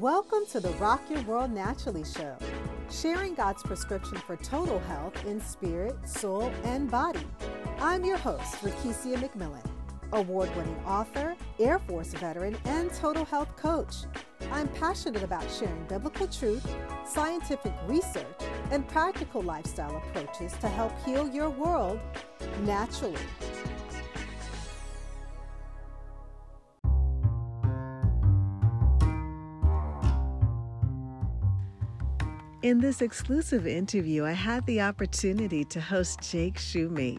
Welcome to the Rock Your World Naturally Show, sharing God's prescription for total health in spirit, soul, and body. I'm your host, Rakesia McMillan, award winning author, Air Force veteran, and total health coach. I'm passionate about sharing biblical truth, scientific research, and practical lifestyle approaches to help heal your world naturally. In this exclusive interview, I had the opportunity to host Jake Shoemate.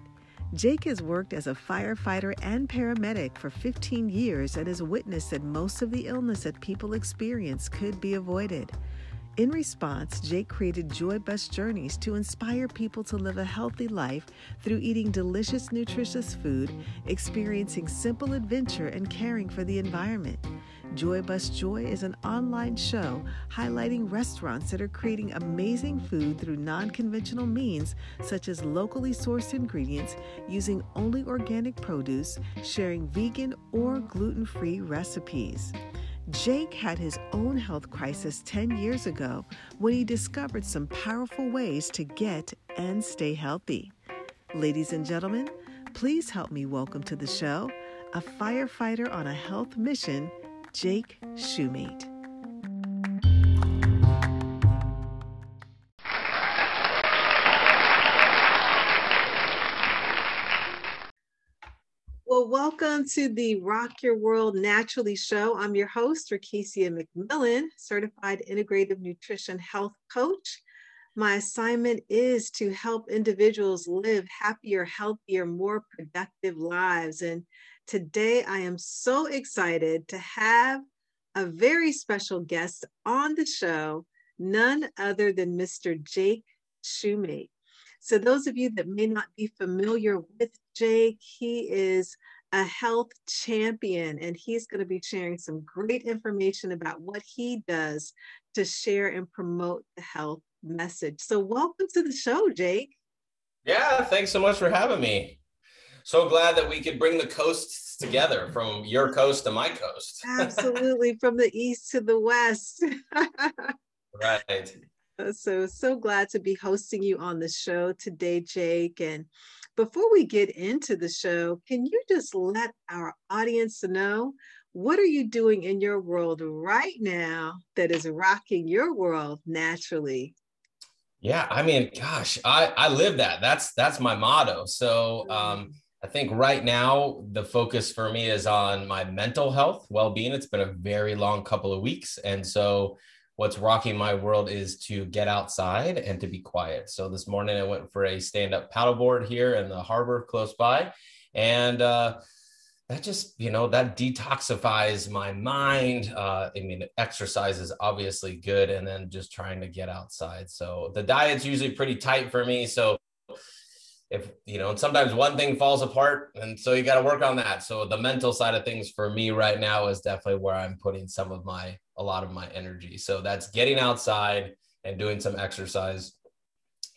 Jake has worked as a firefighter and paramedic for 15 years and has witnessed that most of the illness that people experience could be avoided. In response, Jake created Joy Bus Journeys to inspire people to live a healthy life through eating delicious, nutritious food, experiencing simple adventure, and caring for the environment. Joy Bus Joy is an online show highlighting restaurants that are creating amazing food through non conventional means, such as locally sourced ingredients, using only organic produce, sharing vegan or gluten free recipes. Jake had his own health crisis 10 years ago when he discovered some powerful ways to get and stay healthy. Ladies and gentlemen, please help me welcome to the show a firefighter on a health mission, Jake Shoemate. Welcome to the Rock Your World Naturally show. I'm your host, Rakesia McMillan, certified integrative nutrition health coach. My assignment is to help individuals live happier, healthier, more productive lives. And today I am so excited to have a very special guest on the show, none other than Mr. Jake Shoemate. So, those of you that may not be familiar with Jake, he is a health champion and he's going to be sharing some great information about what he does to share and promote the health message. So, welcome to the show, Jake. Yeah, thanks so much for having me. So glad that we could bring the coasts together from your coast to my coast. Absolutely, from the east to the west. right. So, so glad to be hosting you on the show today, Jake. And before we get into the show, can you just let our audience know what are you doing in your world right now that is rocking your world naturally? Yeah, I mean, gosh, I I live that. That's that's my motto. So, um, mm. I think right now the focus for me is on my mental health, well-being. It's been a very long couple of weeks, and so what's rocking my world is to get outside and to be quiet. So this morning I went for a stand-up paddleboard here in the harbor close by, and uh, that just you know that detoxifies my mind. Uh, I mean, exercise is obviously good, and then just trying to get outside. So the diet's usually pretty tight for me, so if you know, and sometimes one thing falls apart, and so you got to work on that. So the mental side of things for me right now is definitely where I'm putting some of my a lot of my energy. So that's getting outside and doing some exercise.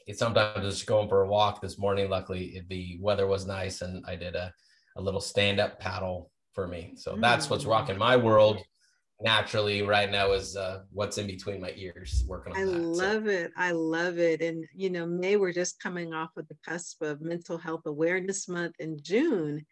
It's sometimes just going for a walk this morning. Luckily, the weather was nice, and I did a, a little stand up paddle for me. So that's what's mm. rocking my world naturally right now is uh, what's in between my ears working on I that. love so. it. I love it. And, you know, May, we're just coming off of the cusp of Mental Health Awareness Month. In June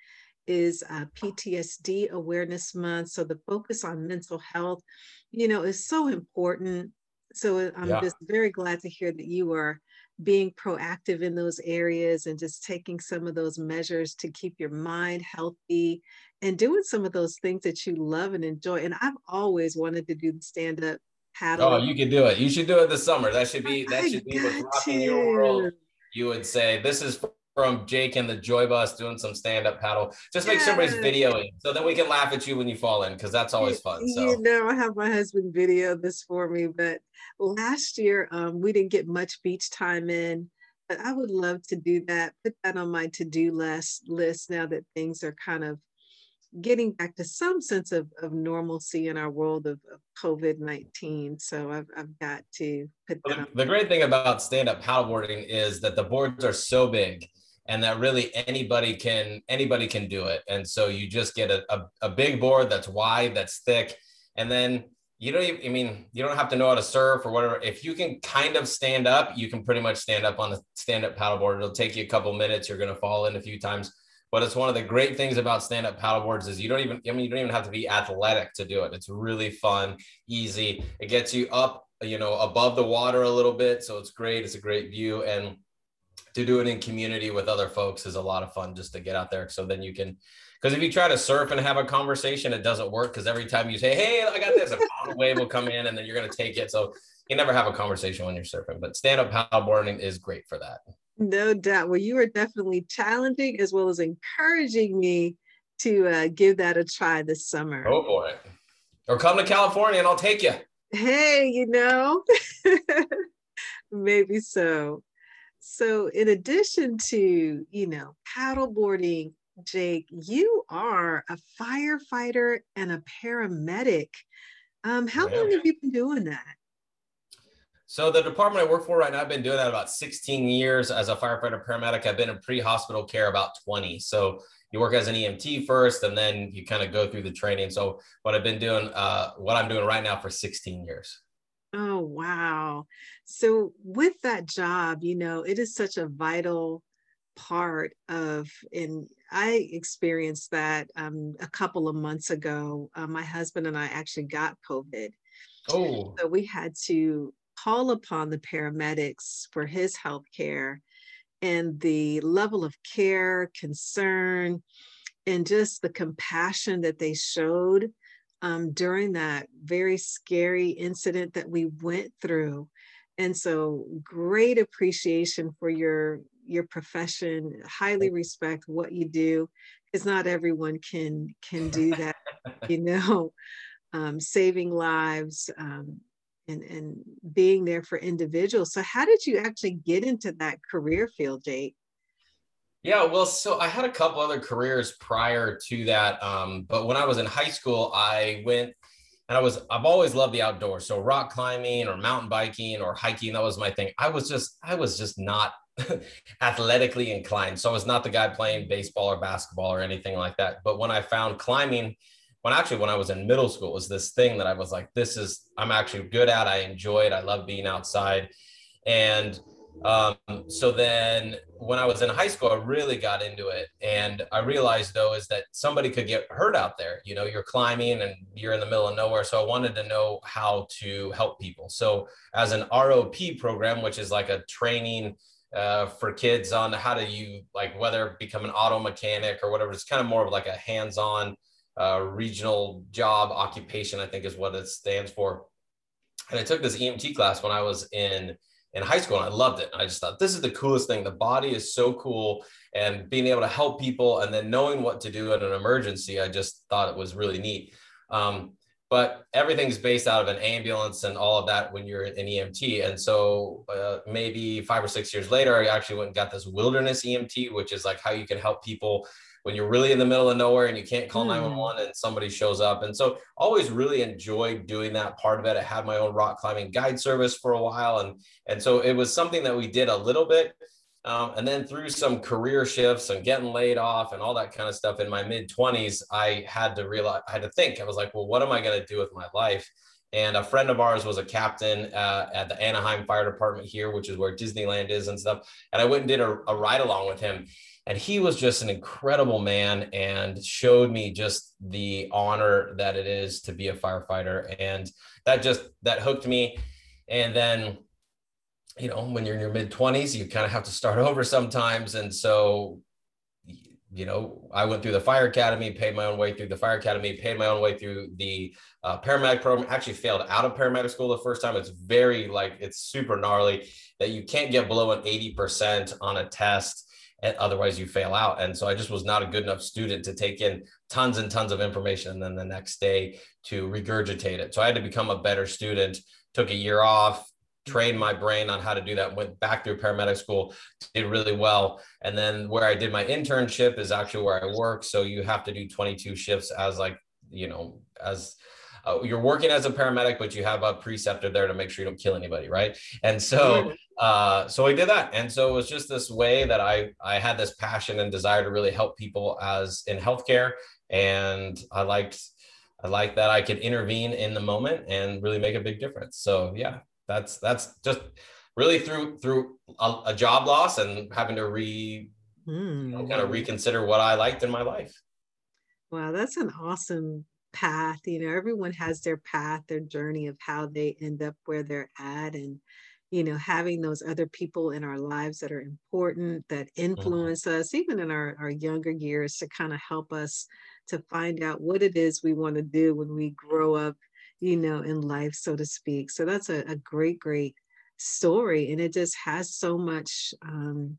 is uh, PTSD Awareness Month. So the focus on mental health, you know, is so important. So uh, I'm yeah. just very glad to hear that you are being proactive in those areas and just taking some of those measures to keep your mind healthy and doing some of those things that you love and enjoy. And I've always wanted to do the stand up oh, paddle. Oh, you can do it. You should do it this summer. That should be that should be what's rocking your world. You would say this is from Jake and the Joy Bus doing some stand up paddle. Just make yes. somebody's videoing so that we can laugh at you when you fall in because that's always fun. So. You know, I have my husband video this for me, but last year um, we didn't get much beach time in. But I would love to do that. Put that on my to do list list now that things are kind of getting back to some sense of, of normalcy in our world of, of COVID 19. So I've, I've got to put that the, the great thing about stand up paddleboarding is that the boards are so big and that really anybody can anybody can do it and so you just get a, a, a, big board that's wide that's thick and then you don't even, I mean, you don't have to know how to surf or whatever. If you can kind of stand up, you can pretty much stand up on the stand up paddleboard. It'll take you a couple minutes. You're going to fall in a few times. But it's one of the great things about stand up paddleboards is you don't even, I mean, you don't even have to be athletic to do it. It's really fun, easy. It gets you up, you know, above the water a little bit. So it's great. It's a great view. And to do it in community with other folks is a lot of fun just to get out there. So then you can because if you try to surf and have a conversation, it doesn't work because every time you say, Hey, I got this, a wave will come in and then you're going to take it. So you never have a conversation when you're surfing, but stand up paddleboarding is great for that. No doubt. Well, you are definitely challenging as well as encouraging me to uh, give that a try this summer. Oh boy. Or come to California and I'll take you. Hey, you know, maybe so. So, in addition to, you know, paddleboarding, Jake, you are a firefighter and a paramedic. Um, how yeah. long have you been doing that? So the department I work for right now, I've been doing that about 16 years as a firefighter paramedic. I've been in pre-hospital care about 20. So you work as an EMT first, and then you kind of go through the training. So what I've been doing, uh, what I'm doing right now for 16 years. Oh wow! So with that job, you know, it is such a vital part of and i experienced that um, a couple of months ago. Uh, my husband and i actually got covid. Oh. So we had to call upon the paramedics for his health care and the level of care concern and just the compassion that they showed um, during that very scary incident that we went through. And so great appreciation for your your profession. Highly respect what you do because not everyone can can do that you know? Um, saving lives um, and and being there for individuals. So how did you actually get into that career field jake yeah, well, so I had a couple other careers prior to that, um, but when I was in high school, I went and I was I've always loved the outdoors. So rock climbing or mountain biking or hiking, that was my thing. I was just I was just not athletically inclined. So I was not the guy playing baseball or basketball or anything like that. But when I found climbing, when actually when I was in middle school, was this thing that I was like, this is I'm actually good at. I enjoy it. I love being outside. And um, so then when I was in high school, I really got into it. And I realized though, is that somebody could get hurt out there. You know, you're climbing and you're in the middle of nowhere. So I wanted to know how to help people. So as an ROP program, which is like a training uh, for kids on how to you like whether become an auto mechanic or whatever, it's kind of more of like a hands-on uh, regional job occupation, I think is what it stands for. And I took this EMT class when I was in in high school and I loved it. I just thought this is the coolest thing. The body is so cool and being able to help people and then knowing what to do in an emergency, I just thought it was really neat. Um, but everything's based out of an ambulance and all of that when you're an EMT. And so uh, maybe five or six years later, I actually went and got this wilderness EMT, which is like how you can help people when you're really in the middle of nowhere and you can't call mm. 911 and somebody shows up. And so always really enjoyed doing that part of it. I had my own rock climbing guide service for a while. And, and so it was something that we did a little bit. Um, and then through some career shifts and getting laid off and all that kind of stuff in my mid 20s, I had to realize, I had to think, I was like, well, what am I going to do with my life? And a friend of ours was a captain uh, at the Anaheim Fire Department here, which is where Disneyland is and stuff. And I went and did a, a ride along with him and he was just an incredible man and showed me just the honor that it is to be a firefighter. And that just that hooked me. And then you know when you're in your mid 20s you kind of have to start over sometimes. And so you know i went through the fire academy paid my own way through the fire academy paid my own way through the uh, paramedic program. Actually failed out of paramedic school the first time. It's very like it's super gnarly that you can't get below an 80% on a test otherwise you fail out. And so i just was not a good enough student to take in tons and tons of information and then the next day to regurgitate it. So i had to become a better student took a year off trained my brain on how to do that went back through paramedic school did really well. And then where i did my internship is actually where i work. So you have to do 22 shifts as like you know as uh, you're working as a paramedic, but you have a preceptor there to make sure you don't kill anybody, right? And so, uh, so I did that, and so it was just this way that I I had this passion and desire to really help people as in healthcare, and I liked I liked that I could intervene in the moment and really make a big difference. So yeah, that's that's just really through through a, a job loss and having to re mm. you know, kind of reconsider what I liked in my life. Wow, that's an awesome path. You know, everyone has their path, their journey of how they end up where they're at. And, you know, having those other people in our lives that are important, that mm-hmm. influence mm-hmm. us, even in our, our younger years, to kind of help us to find out what it is we want to do when we grow up, you know, in life, so to speak. So that's a, a great, great story. And it just has so much um,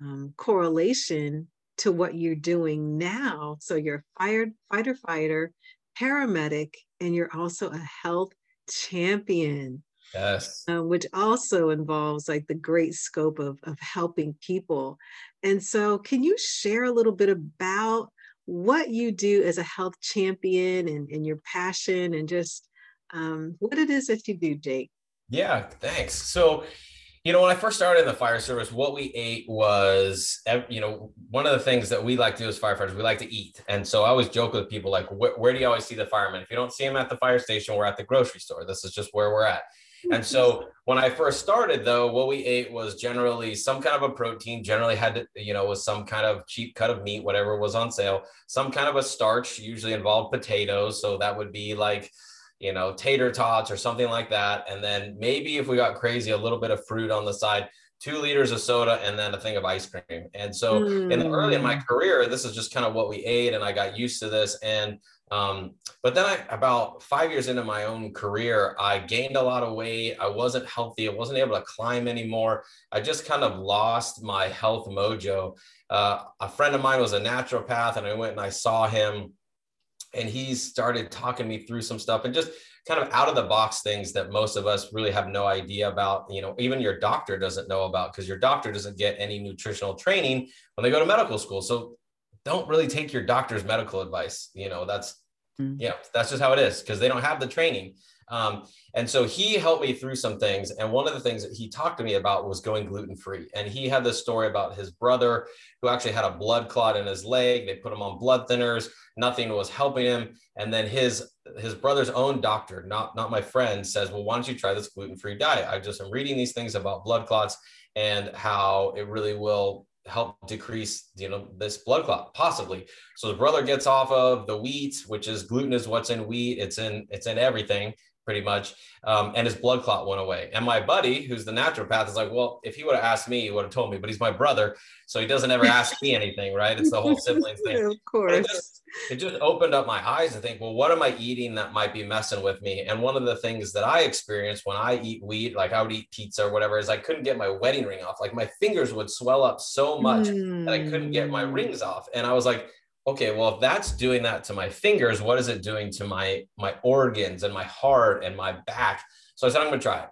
um, correlation to what you're doing now. So you're a fired fighter fighter, paramedic, and you're also a health champion. Yes. Um, which also involves like the great scope of, of helping people. And so, can you share a little bit about what you do as a health champion and, and your passion and just um, what it is that you do, Jake? Yeah, thanks. So, you know, when I first started in the fire service, what we ate was, you know, one of the things that we like to do as firefighters, we like to eat. And so I always joke with people like, where do you always see the firemen? If you don't see them at the fire station, we're at the grocery store. This is just where we're at. And so when I first started, though, what we ate was generally some kind of a protein, generally had to, you know, was some kind of cheap cut of meat, whatever was on sale, some kind of a starch, usually involved potatoes. So that would be like, you know, tater tots or something like that. And then maybe if we got crazy, a little bit of fruit on the side, two liters of soda, and then a thing of ice cream. And so mm. in the early in my mm. career, this is just kind of what we ate, and I got used to this. And um, but then I about five years into my own career, I gained a lot of weight. I wasn't healthy. I wasn't able to climb anymore. I just kind of lost my health mojo. Uh, a friend of mine was a naturopath, and I went and I saw him and he started talking me through some stuff and just kind of out of the box things that most of us really have no idea about you know even your doctor doesn't know about because your doctor doesn't get any nutritional training when they go to medical school so don't really take your doctor's medical advice you know that's mm-hmm. yeah that's just how it is because they don't have the training um, and so he helped me through some things. And one of the things that he talked to me about was going gluten free. And he had this story about his brother who actually had a blood clot in his leg. They put him on blood thinners. Nothing was helping him. And then his his brother's own doctor, not not my friend, says, "Well, why don't you try this gluten free diet?" I just am reading these things about blood clots and how it really will help decrease you know this blood clot possibly so the brother gets off of the wheat which is gluten is what's in wheat it's in it's in everything pretty much. Um, and his blood clot went away. And my buddy, who's the naturopath, is like, well, if he would have asked me, he would have told me, but he's my brother. So he doesn't ever ask me anything, right? It's the whole siblings thing. of course. It just, it just, opened up my eyes to think, well, what am I eating that might be messing with me? And one of the things that I experienced when I eat wheat, like I would eat pizza or whatever, is I couldn't get my wedding ring off. Like my fingers would swell up so much mm. that I couldn't get my rings off. And I was like, okay well if that's doing that to my fingers what is it doing to my my organs and my heart and my back? So i said i'm going to try it.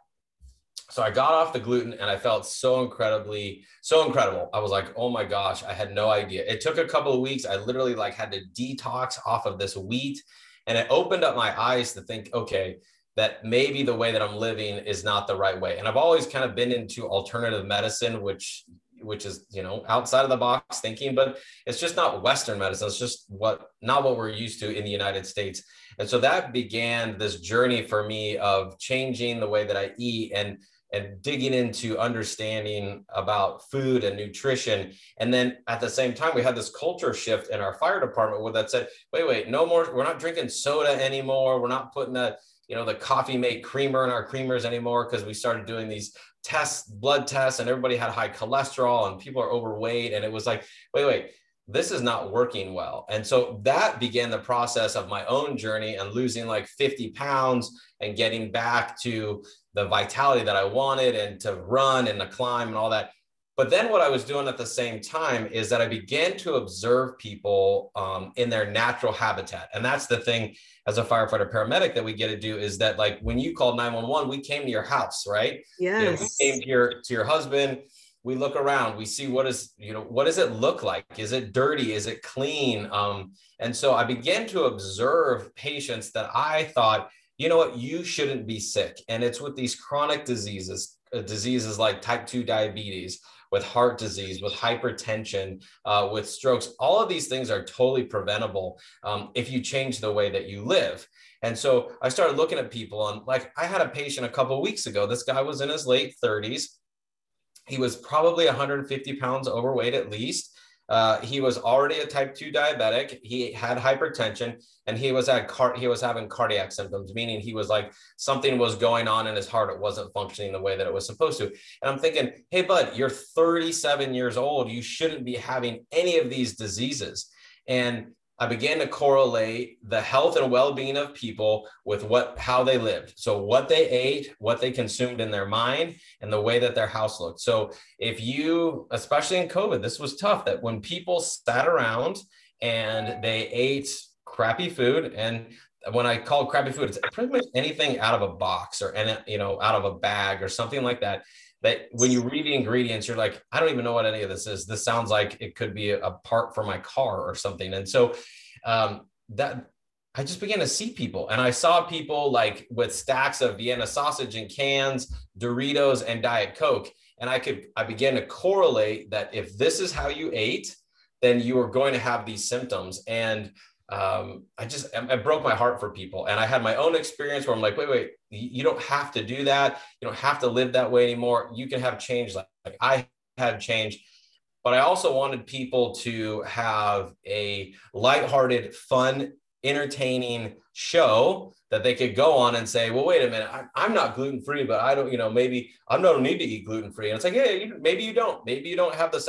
So i got off the gluten and i felt so incredibly so incredible. I was like oh my gosh i had no idea. It took a couple of weeks. I literally like had to detox off of this wheat and it opened up my eyes to think okay that maybe the way that i'm living is not the right way. And i've always kind of been into alternative medicine which which is you know outside of the box thinking but it's just not western medicine. It's just what not what we're used to in the united states. And so that began this journey for me of changing the way that i eat and and digging into understanding about food and nutrition. And then at the same time we had this culture shift in our fire department where that said wait wait no more we're not drinking soda anymore. We're not putting the, you know the coffee mate creamer in our creamers anymore because we started doing these tests, blood tests, and everybody had high cholesterol and people are overweight. And it was like, wait, wait, this is not working well. And so that began the process of my own journey and losing like 50 pounds and getting back to the vitality that I wanted and to run and to climb and all that. But then what I was doing at the same time is that I began to observe people um, in their natural habitat. And that's the thing as a firefighter paramedic that we get to do is that like when you called 911, we came to your house, right? Yes. You know, we came to your to your husband. We look around, we see what is, you know, what does it look like? Is it dirty? Is it clean? Um, and so I began to observe patients that I thought, you know what, you shouldn't be sick. And it's with these chronic diseases, uh, diseases like type 2 diabetes, with heart disease, with hypertension, uh, with strokes. All of these things are totally preventable um, if you change the way that you live. And so I started looking at people, and like I had a patient a couple weeks ago. This guy was in his late 30s. He was probably 150 pounds overweight at least. Uh, he was already a type 2 diabetic. He had hypertension and he was at car- he was having cardiac symptoms, meaning he was like something was going on in his heart. It wasn't functioning the way that it was supposed to. And I'm thinking, hey, bud, you're 37 years old. You shouldn't be having any of these diseases. And I began to correlate the health and well-being of people with what how they lived. So what they ate, what they consumed in their mind, and the way that their house looked. So if you, especially in COVID, this was tough that when people sat around and they ate crappy food and when I call crappy food, it's pretty much anything out of a box or you know, out of a bag or something like that that when you read the ingredients, you're like, I don't even know what any of this is. This sounds like it could be a part for my car or something. And so um, that I just began to see people, and I saw people like with stacks of Vienna sausage and cans, Doritos, and Diet Coke. And I could, I began to correlate that if this is how you ate, then you are going to have these symptoms. And um, I just I broke my heart for people. And I had my own experience where I'm like, wait, wait, you don't have to do that. You don't have to live that way anymore. You can have change like, like I had change. But I also wanted people to have a lighthearted, fun, entertaining show that they could go on and say, well, wait a minute, I, am not gluten free, but I don't, you know, maybe I don't need to eat gluten free. And it's like, hey, maybe you don't, maybe you don't have the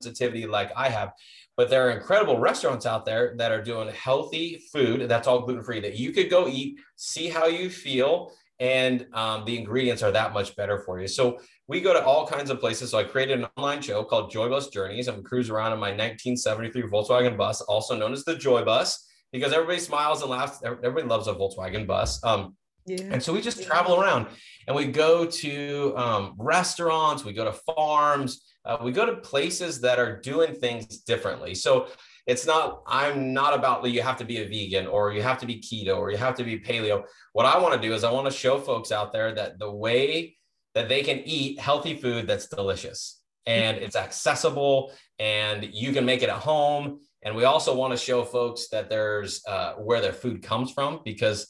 sensitivity like I have. But there are incredible restaurants out there that are doing healthy food that's all gluten free that you could go eat, see how you feel, and um, the ingredients are that much better for you. So we go to all kinds of places. So I created an online show called Joy Bus Journeys. I'm cruise around in my 1973 Volkswagen bus, also known as the Joy Bus, because everybody smiles and laughs. Everybody loves a Volkswagen bus. Um, yeah. And so we just travel around and we go to um, restaurants, we go to farms, uh, we go to places that are doing things differently. So it's not, I'm not about you have to be a vegan or you have to be keto or you have to be paleo. What I want to do is I want to show folks out there that the way that they can eat healthy food that's delicious and it's accessible and you can make it at home. And we also want to show folks that there's uh, where their food comes from because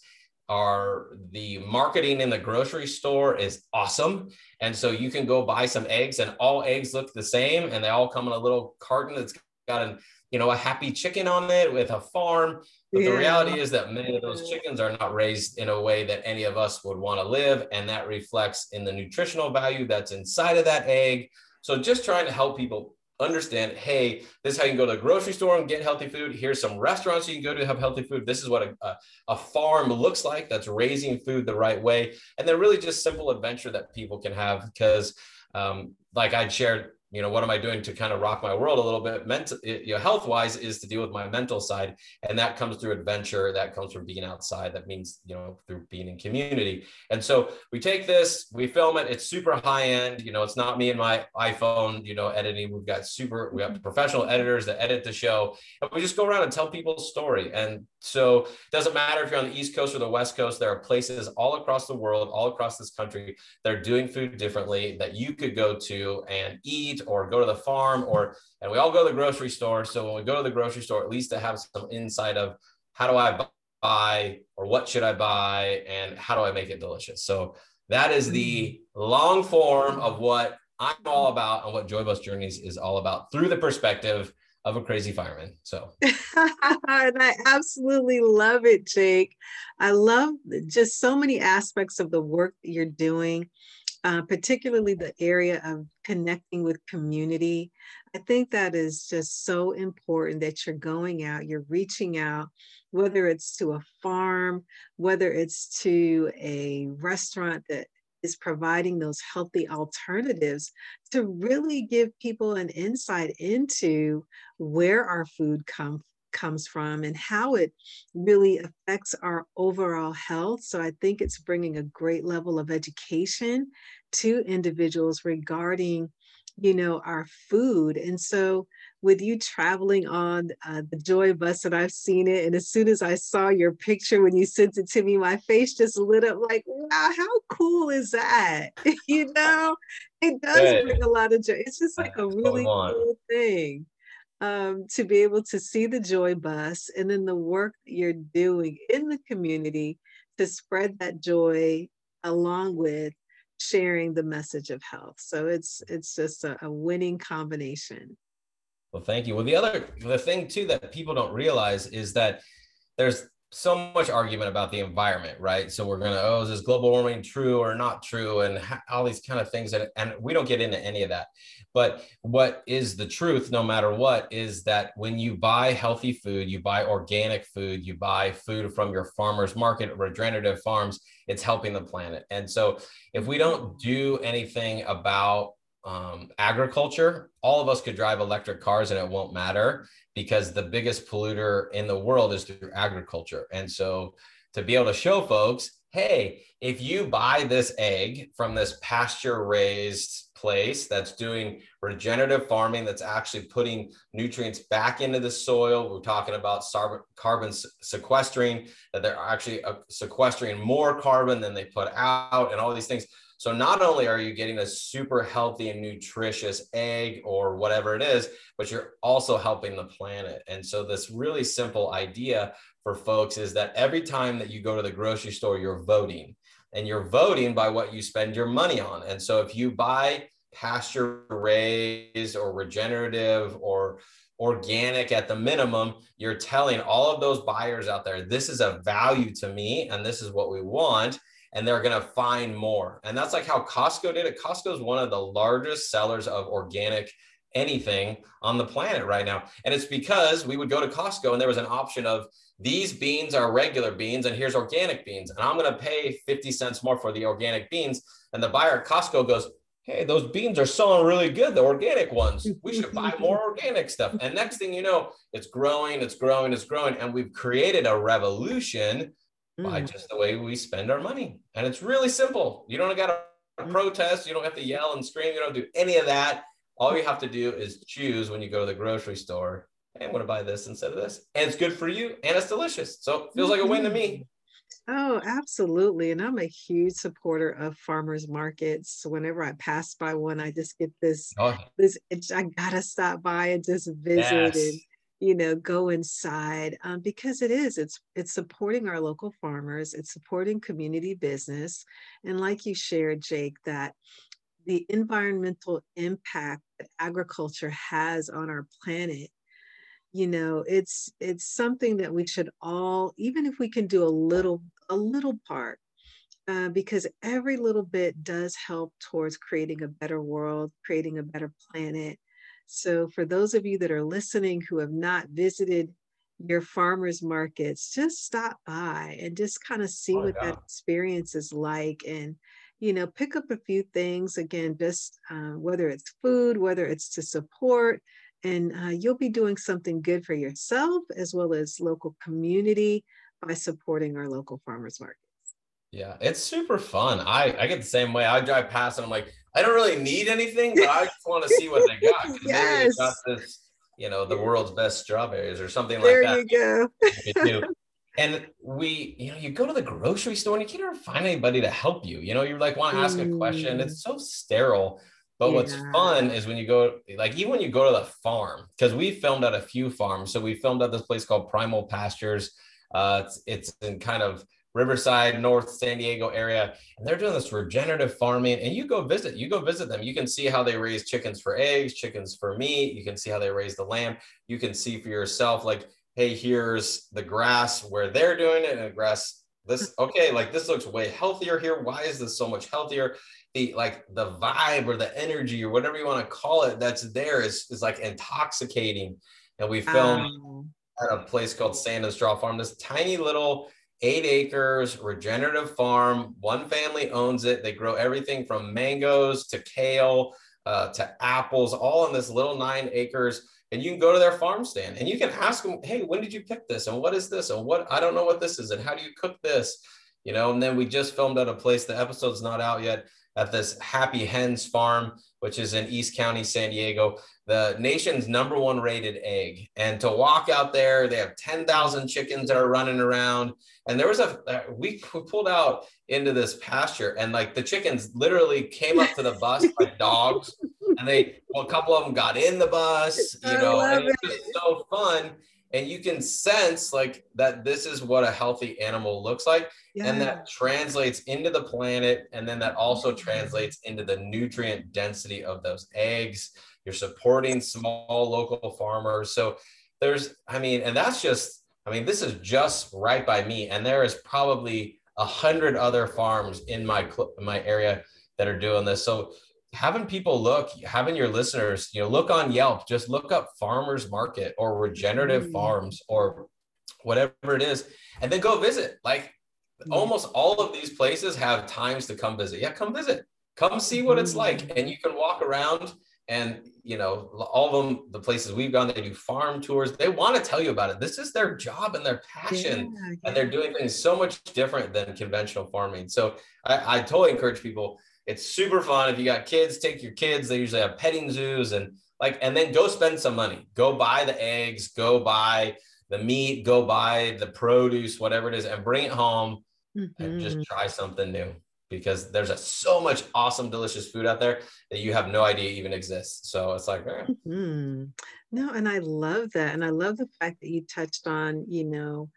our the marketing in the grocery store is awesome. And so you can go buy some eggs and all eggs look the same and they all come in a little carton that's got an you know a happy chicken on it with a farm. But yeah. the reality is that many of those chickens are not raised in a way that any of us would want to live and that reflects in the nutritional value that's inside of that egg. So just trying to help people understand hey this is how you can go to the grocery store and get healthy food. Here's some restaurants you can go to have healthy food. This is what a, a, a, farm looks like that's raising food the right way. And then really just simple adventure that people can have because um, like i shared you know what am i doing to kind of rock my world a little bit? Mental you know health wise is to deal with my mental side and that comes through adventure that comes from being outside that means you know through being in community. And so we take this we film it it's super high end you know it's not me and my iphone you know editing we've got super we have mm-hmm. professional editors that edit the show and we just go around and tell people's story. And so it doesn't matter if you're on the east coast or the west coast there are places all across the world all across this country that are doing food differently that you could go to and eat or go to the farm or and we all go to the grocery store. So when we go to the grocery store at least to have some insight of how do i buy or what should i buy and how do i make it delicious? So that is the mm. long form of what i'm all about and what joybus journeys is all about through the perspective of a crazy fireman. So, and I absolutely love it, Jake. I love just so many aspects of the work that you're doing uh, particularly the area of connecting with community. I think that is just so important that you're going out, you're reaching out, whether it's to a farm, whether it's to a restaurant that is providing those healthy alternatives to really give people an insight into where our food come, comes from and how it really affects our overall health. So I think it's bringing a great level of education to individuals regarding you know, our food. And so with you traveling on uh, the Joy bus, and I've seen it. And as soon as I saw your picture when you sent it to me, my face just lit up like, wow, how cool is that? you know, it does bring a lot of joy. It's just like a really cool thing um, to be able to see the Joy bus and then the work you're doing in the community to spread that joy along with sharing the message of health. So it's it's just a, a winning combination. Well, thank you. Well, the other the thing too that people don't realize is that there's so much argument about the environment, right? So we're gonna, oh, is this global warming true or not true, and all these kind of things, and, and we don't get into any of that. But what is the truth, no matter what, is that when you buy healthy food, you buy organic food, you buy food from your farmers market, regenerative farms, it's helping the planet. And so if we don't do anything about um, agriculture, all of us could drive electric cars and it won't matter because the biggest polluter in the world is through agriculture. And so to be able to show folks, hey, if you buy this egg from this pasture raised place that's doing regenerative farming that's actually putting nutrients back into the soil we're talking about carbon sequestering that they're actually uh, sequestering more carbon than they put out and all these things so not only are you getting a super healthy and nutritious egg or whatever it is, but you're also helping the planet. And so this really simple idea for folks is that every time that you go to the grocery store, you're voting and you're voting by what you spend your money on. And so if you buy pasture raised or regenerative or organic at the minimum, you're telling all of those buyers out there, this is a value to me and this is what we want and they're going to find more. And that's like how Costco did it. Costco is one of the largest sellers of organic anything on the planet right now. And it's because we would go to Costco and there was an option of these beans are regular beans and here's organic beans. And I'm going to pay 50 cents more for the organic beans. And the buyer at Costco goes, Hey, those beans are selling really good, the organic ones. We should buy more organic stuff. And next thing you know, it's growing, it's growing, it's growing. And we've created a revolution by mm. just the way we spend our money. And it's really simple. You don't got to mm. protest. You don't have to yell and scream. You don't do any of that. All you have to do is choose when you go to the grocery store. Hey, I'm going to buy this instead of this. And it's good for you and it's delicious. So it feels like a win to me. Oh, absolutely. And I'm a huge supporter of farmers markets. Whenever I pass by one, I just get this, oh. this itch. I gotta stop by and just visit yes. and you know go inside um, because it is it's it's supporting our local farmers it's supporting community business and like you shared jake that the environmental impact that agriculture has on our planet you know it's it's something that we should all even if we can do a little a little part uh, because every little bit does help towards creating a better world creating a better planet so, for those of you that are listening who have not visited your farmers markets, just stop by and just kind of see oh, what yeah. that experience is like and you know pick up a few things again just uh, whether it's food whether it's to support and uh, you'll be doing something good for yourself as well as local community by supporting our local farmers markets yeah, it's super fun. I, I get the same way. I drive past and I'm like, I don't really need anything, but I just want to see what they got. yes. Got this, you know, the world's best strawberries or something there like that. There you go. and we, you know, you go to the grocery store and you can't ever find anybody to help you. You know, you're like, want to ask a question. It's so sterile. But yeah. what's fun is when you go, like, even when you go to the farm, because we filmed at a few farms. So we filmed at this place called Primal Pastures. Uh, it's, it's in kind of Riverside, North San Diego area, and they're doing this regenerative farming. And you go visit, you go visit them. You can see how they raise chickens for eggs, chickens for meat. You can see how they raise the lamb. You can see for yourself, like, hey, here's the grass where they're doing it, and the grass. This okay, like this looks way healthier here. Why is this so much healthier? The like the vibe or the energy or whatever you want to call it that's there is is like intoxicating. And we filmed um, at a place called Sand and Straw Farm, this tiny little eight acres, regenerative farm. One family owns it. They grow everything from mangoes to kale uh, to apples, all on this little nine acres. And you can go to their farm stand and you can ask them, hey, when did you pick this? And what is this? And what, I don't know what this is. And how do you cook this? You know, and then we just filmed at a place, the episode's not out yet, at this Happy Hens farm which is in East County, San Diego, the nation's number one rated egg. And to walk out there, they have 10,000 chickens that are running around. And there was a, uh, we pulled out into this pasture and like the chickens literally came up to the bus like dogs. And they, well, a couple of them got in the bus, you know, and it was so fun and you can sense like that this is what a healthy animal looks like yeah. and that translates into the planet and then that also translates into the nutrient density of those eggs you're supporting small local farmers so there's i mean and that's just i mean this is just right by me and there is probably a hundred other farms in my my area that are doing this so having people look, having your listeners, you know, look on Yelp, just look up farmers market or regenerative mm. farms or whatever it is, and then go visit. Like mm. almost all of these places have times to come visit. Yeah, come visit, come see what it's like, mm. and you can walk around. And you know, all of them, the places we've gone, they do farm tours. They want to tell you about it. This is their job and their passion, yeah, yeah. and they're doing things so much different than conventional farming. So I, I totally encourage people it's super fun. If you got kids, take your kids. They usually have petting zoos and like, and then go spend some money. Go buy the eggs, go buy the meat, go buy the produce, whatever it is, and bring it home mm-hmm. and just mm-hmm. try something new because there's a, so much awesome, delicious food out there that you have no idea even exists. So it's like, eh. mm-hmm. no, and I love that. And I love the fact that you touched on, you know,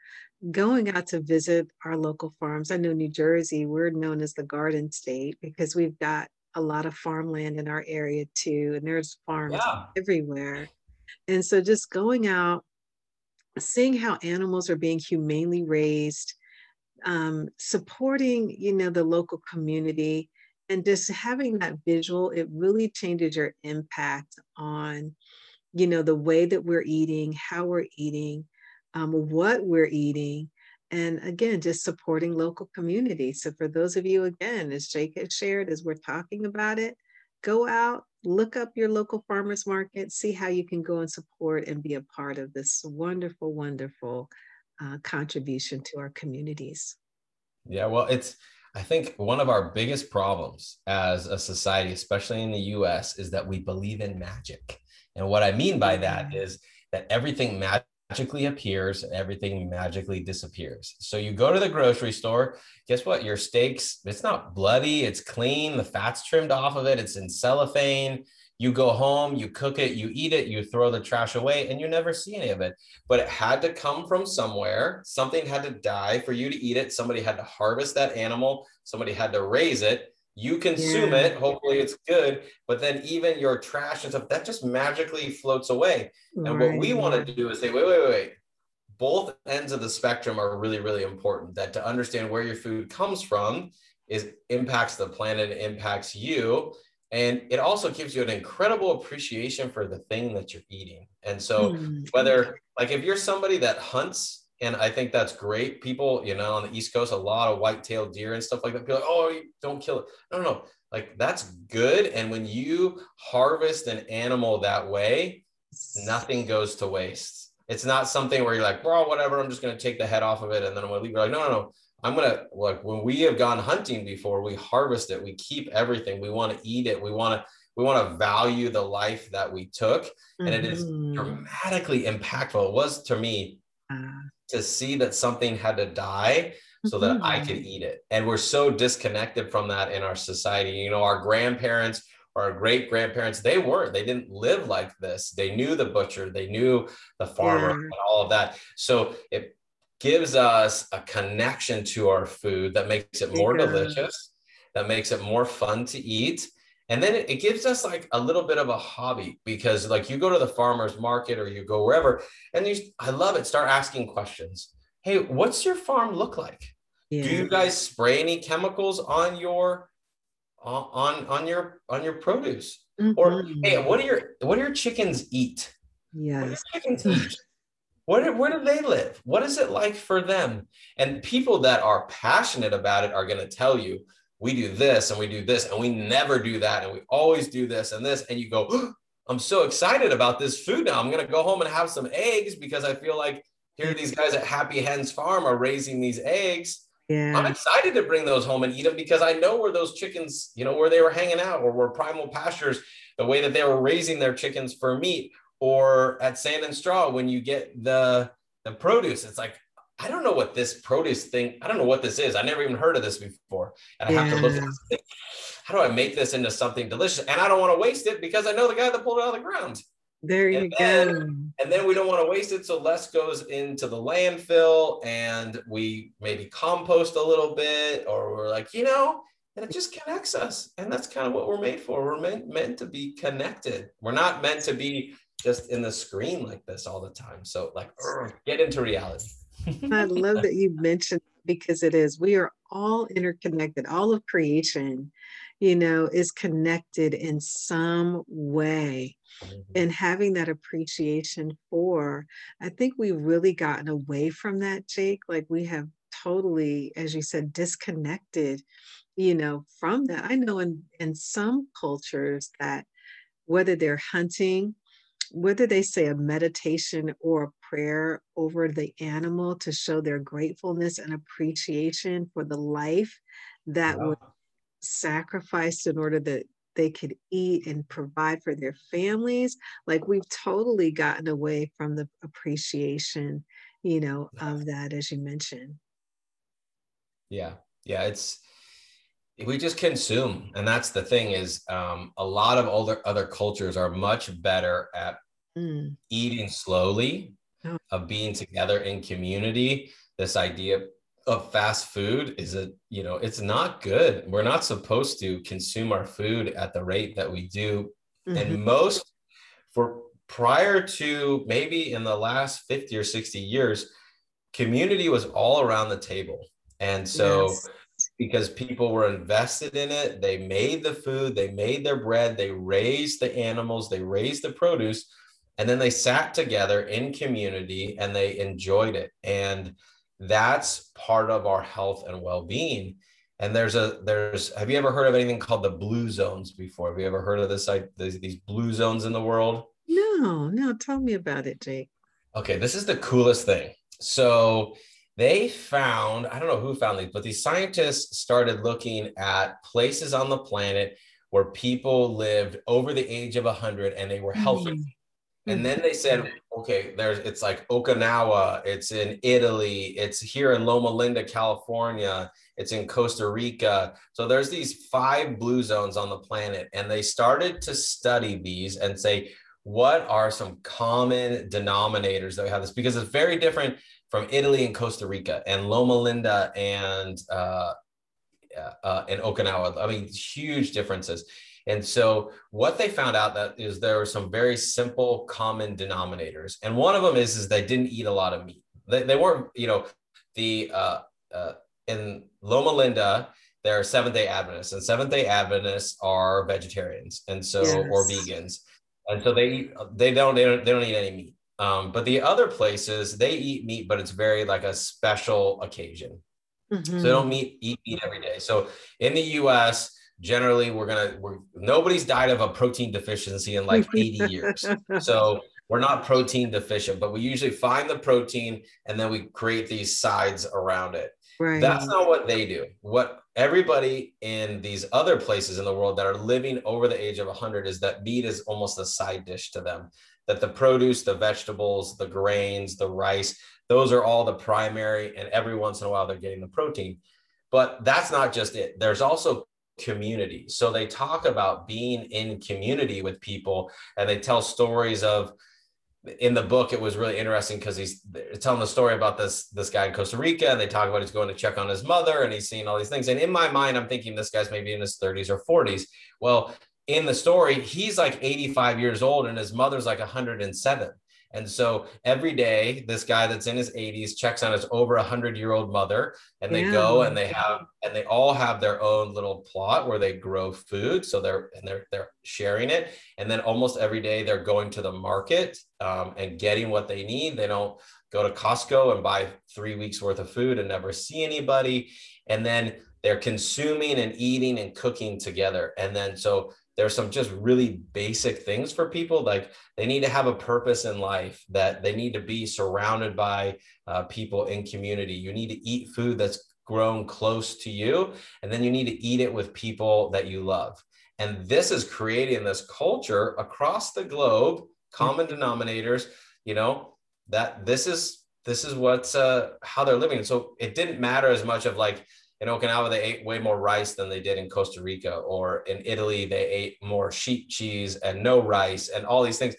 going out to visit our local farms. I know New Jersey, we're known as the garden state because we've got a lot of farmland in our area too, and there's farms yeah. everywhere. And so just going out, seeing how animals are being humanely raised, um, supporting, you know, the local community, and just having that visual, it really changes your impact on, you know, the way that we're eating, how we're eating, um, what we're eating, and again, just supporting local community. So, for those of you, again, as Jake has shared, as we're talking about it, go out, look up your local farmers market, see how you can go and support and be a part of this wonderful, wonderful uh, contribution to our communities. Yeah, well, it's, I think one of our biggest problems as a society, especially in the US, is that we believe in magic. And what I mean by that mm. that everything magic magically appears and everything magically disappears. So you go to the grocery store, guess what? Your steaks, it's not bloody, it's clean, the fat's trimmed off of it, it's in cellophane. You go home, you cook it, you eat it, you throw the trash away, and you never see any of it. But it had to come from somewhere. Something had to die for you to eat it. Somebody had to harvest that animal, somebody had to raise it you consume yeah. it hopefully it's good but then even your trash and stuff that just magically floats away right. and what we want to do is say wait wait wait both ends of the spectrum are really really important that to understand where your food comes from is impacts the planet impacts you and it also gives you an incredible appreciation for the thing that you're eating and so mm. whether like if you're somebody that hunts and I think that's great. People, you know, on the East Coast, a lot of white-tailed deer and stuff like that. People like, oh, don't kill it. No, no, no. Like that's good. And when you harvest an animal that way, nothing goes to waste. It's not something where you're like, bro, whatever. I'm just going to take the head off of it and then I'm going to leave. You're like, no, no, no. I'm going to like when we have gone hunting before, we harvest it. We keep everything. We want to eat it. We want to we want to value the life that we took and mm-hmm. it is mm-hmm. dramatically impactful it was to me to see that something had to die so that mm-hmm. I could eat it. And we're so disconnected from that in our society. You know, our grandparents or our great grandparents, they weren't, they didn't live like this. They knew the butcher, they knew the farmer, yeah. and all of that. So it gives us a connection to our food that makes it more yeah. delicious, that makes it more fun to eat. And then it, gives us like a little bit of a hobby because like you go to the farmer's market or you go wherever and you, I love it. Start asking questions. Hey, what's your farm look like? Yeah. Do you guys spray any chemicals on your on on your on your produce? Mm-hmm. Or hey, what do your what do your chickens eat? Yes. chickens eat? Where, where do they live? What is it like for them? And people that are passionate about it are going to tell you we do this and we do this and we never do that and we always do this and this and you go oh, i'm so excited about this food now i'm going to go home and have some eggs because i feel like here these guys at happy hens farm are raising these eggs yeah. I'm excited to bring those home and eat them because I know where those chickens, you know, where they were hanging out or where primal pastures, the way that they were raising their chickens for meat, or at Sand and Straw when you get the the produce. It's like I don't know what this produce thing. I don't know what this is. I never even heard of this before, and I yeah. have to look. At How do I make this into something delicious? And I don't want to waste it because I know the guy that pulled it out of the ground. There you and go. And then we don't want to waste it. So less goes into the landfill and we maybe compost a little bit, or we're like, you know, and it just connects us. And that's kind of what we're made for. We're meant, meant to be connected. We're not meant to be just in the screen like this all the time. So like get into reality. I love that you mentioned because it is. We are all interconnected. All of creation, you know, is connected in some way. Mm-hmm. And having that appreciation for, I think we've really gotten away from that, Jake. Like we have totally, as you said, disconnected, you know, from that. I know in in some cultures that whether they're hunting whether they say a meditation or a prayer over the animal to show their gratefulness and appreciation for the life that wow. was sacrificed in order that they could eat and provide for their families. Like we've totally gotten away from the appreciation you know of that as you mentioned. Yeah. Yeah it's we just consume and that's the thing is um, a lot of other other cultures are much better at mm. eating slowly oh. of being together in community this idea of fast food is a you know it's not good we're not supposed to consume our food at the rate that we do mm-hmm. and most for prior to maybe in the last 50 or 60 years community was all around the table and so yes because people were invested in it. They made the food, they made their bread, they raised the animals, they raised the produce, and then they sat together in community and they enjoyed it. And that's part of our health and well-being. And there's a there's have you ever heard of anything called the blue zones before? Have you ever heard of this like these, these blue zones in the world? No, no, tell me about it, Jake. Okay, this is the coolest thing. So they found, I don't know who found these, but these scientists started looking at places on the planet where people lived over the age of 100 and they were healthy. Mm-hmm. And then they said, okay, there's it's like Okinawa, it's in Italy, it's here in Loma Linda, California, it's in Costa Rica. So there's these five blue zones on the planet, and they started to study these and say, what are some common denominators that we have this? Because it's very different from Italy and Costa Rica and Loma Linda and uh, uh, and Okinawa. I mean, huge differences. And so what they found out that is there were some very simple common denominators. And one of them is, is they didn't eat a lot of meat. They, they weren't, you know, the uh, uh, in Loma Linda, there are Seventh Day Adventists, and Seventh Day Adventists are vegetarians, and so yes. or vegans, and so they eat, they don't they don't they don't eat any meat. Um, but the other places they eat meat, but it's very like a special occasion. Mm-hmm. So they don't meet eat meat every day. So in the U.S., generally we're gonna we're nobody's died of a protein deficiency in like 80 years. So we're not protein deficient, but we usually find the protein and then we create these sides around it. Right. That's not what they do. What everybody in these other places in the world that are living over the age of 100 is that meat is almost a side dish to them that the produce, the vegetables, the grains, the rice, those are all the primary, and every once in a while they're getting the protein. But that's not just it. There's also community. So they talk about being in community with people and they tell stories of in the book it was really interesting because he's telling the story about this this guy in Costa Rica and they talk about he's going to check on his mother and he's seeing all these things and in my mind I'm thinking this guy's maybe in his 30s or 40s well in the story, he's like 85 years old and his mother's like 107. And so every day, this guy that's in his 80s checks on his over 100 year old mother, and they yeah. go and they have and they all have their own little plot where they grow food. So they're and they're they're sharing it, and then almost every day they're going to the market um, and getting what they need. They don't go to Costco and buy three weeks worth of food and never see anybody, and then they're consuming and eating and cooking together. And then so there's some just really basic things for people like they need to have a purpose in life that they need to be surrounded by uh, people in community you need to eat food that's grown close to you. And then you need to eat it with people that you love. And this is creating this culture across the globe, common denominators, you know, that this is this is what's uh how they're living. So it didn't matter as much of like in Okinawa, they ate way more rice than they did in Costa Rica, or in Italy, they ate more sheep cheese and no rice and all these things.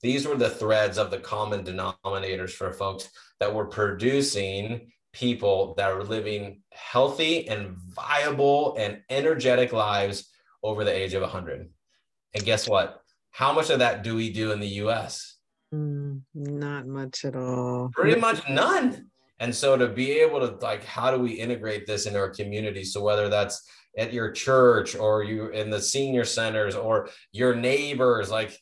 These were the threads of the common denominators for folks that were producing people that are living healthy and viable and energetic lives over the age of 100. And guess what? How much of that do we do in the US? Mm, not much at all. Pretty much none. And so to be able to like, how do we integrate this into our community? So whether that's at your church or you in the senior centers or your neighbors, like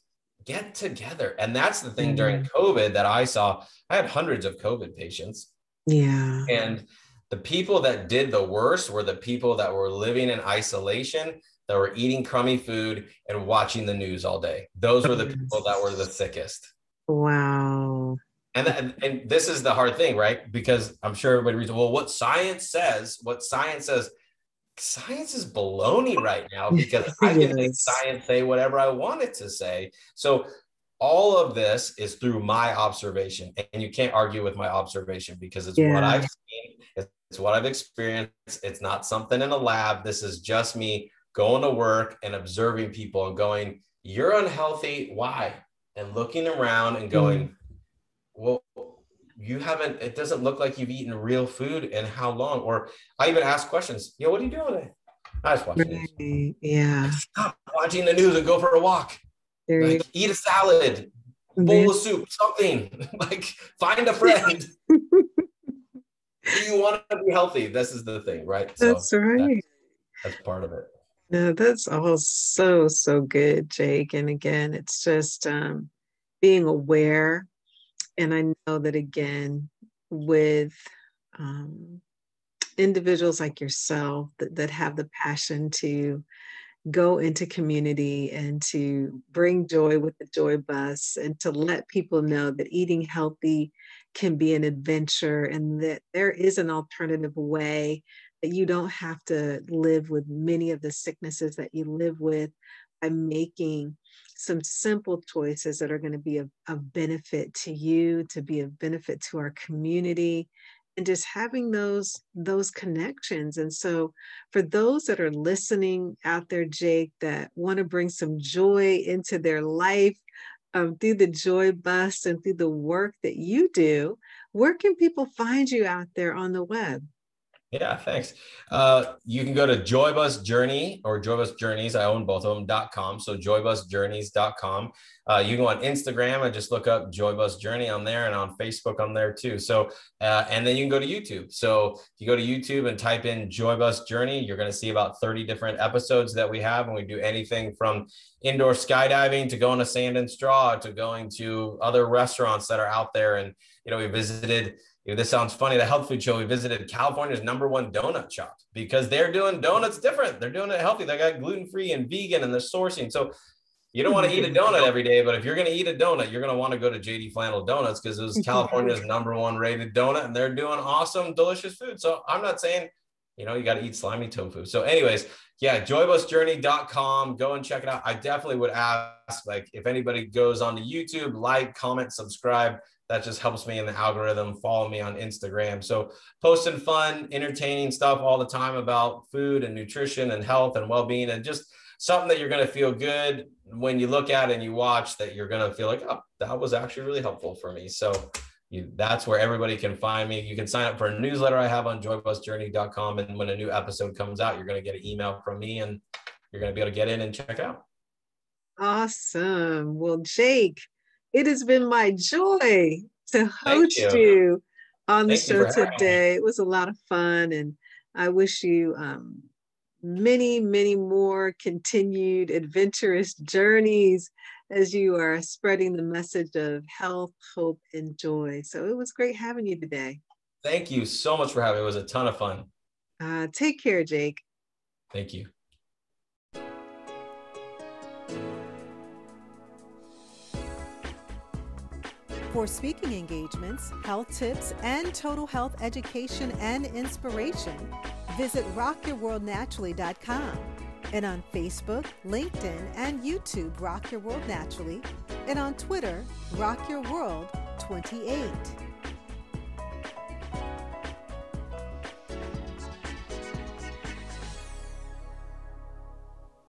get together. And that's the thing mm-hmm. during COVID that I saw. I had hundreds of COVID patients. Yeah. And the people that did the worst were the people that were living in isolation, that were eating crummy food and watching the news all day. Those were the people that were the sickest. Wow. And, and, and this is the hard thing, right? Because I'm sure everybody reads, well, what science says, what science says, science is baloney right now because I can make science say whatever I want it to say. So all of this is through my observation, and you can't argue with my observation because it's yeah. what I've seen, it's what I've experienced. It's not something in a lab. This is just me going to work and observing people and going, "You're unhealthy. Why?" And looking around and going, mm well, you haven't, it doesn't look like you've eaten real food in how long? Or I even ask questions, yo, what are you doing today? I was watching right. news. Yeah. Stop watching the news and go for a walk. There like, eat a salad, bowl of soup, something. like find a friend. Do you want to be healthy? This is the thing, right? That's so right. That's, that's part of it. No, that's all so, so good, Jake. And again, it's just um, being aware and I know that again, with um, individuals like yourself that, that have the passion to go into community and to bring joy with the joy bus and to let people know that eating healthy can be an adventure and that there is an alternative way that you don't have to live with many of the sicknesses that you live with by making some simple choices that are going to be of, benefit to you, to be of benefit to our community, and just having those those connections. And so for those that are listening out there jake that want to bring some joy into their life um, through the joy bus and through the work that you do where can people find you out there on the web yeah, thanks. Uh, you can go to Joybus Journey or Joybus Journeys. I own both of them.com. So joybusjourneys.com. Uh, you can go on Instagram and just look up Joybus Journey on there and on Facebook on there too. So, uh, and then you can go to YouTube. So if you go to YouTube and type in Joybus Journey, you're going to see about 30 different episodes that we have. And we do anything from indoor skydiving to going to sand and straw to going to other restaurants that are out there. And, you know, we visited you know, this sounds funny. The health food show we visited California's number one donut shop because they're doing donuts different. They're doing it healthy. They got gluten free and vegan and they're sourcing. So you don't want to eat a donut every day, but if you're going to eat a donut, you're going to want to go to JD Flannel Donuts because it was California's number one rated donut and they're doing awesome, delicious food. So I'm not saying, you know, you got to eat slimy tofu. So, anyways, yeah, joybusjourney.com. Go and check it out. I definitely would ask, like, if anybody goes on to YouTube, like, comment, subscribe that just helps me in the algorithm. Follow me on Instagram. So posting fun, entertaining stuff all the time about food and nutrition and health and well-being and just something that you're going to feel good when you look at and you watch that you're going to feel like, oh, that was actually really helpful for me. So you, that's where everybody can find me. You can sign up for a newsletter I have on joybusjourney.com. And when a new episode comes out, you're going to get an email from me and you're going to be able to get in and check out. Awesome. Well, Jake, it has been my joy to host you. you. on the Thank show today. It was a lot of fun, and I wish you um, many, many more continued adventurous journeys as you are spreading the message of health, hope, and joy. So it was great having you today. Thank you so much for having me. It was a ton of fun. Uh, take care, Jake. Thank you. For speaking engagements, health tips, and total health education and inspiration, visit rockyourworldnaturally.com and on Facebook, LinkedIn, and YouTube, Rock Your World Naturally, and on Twitter, Rock Your World 28.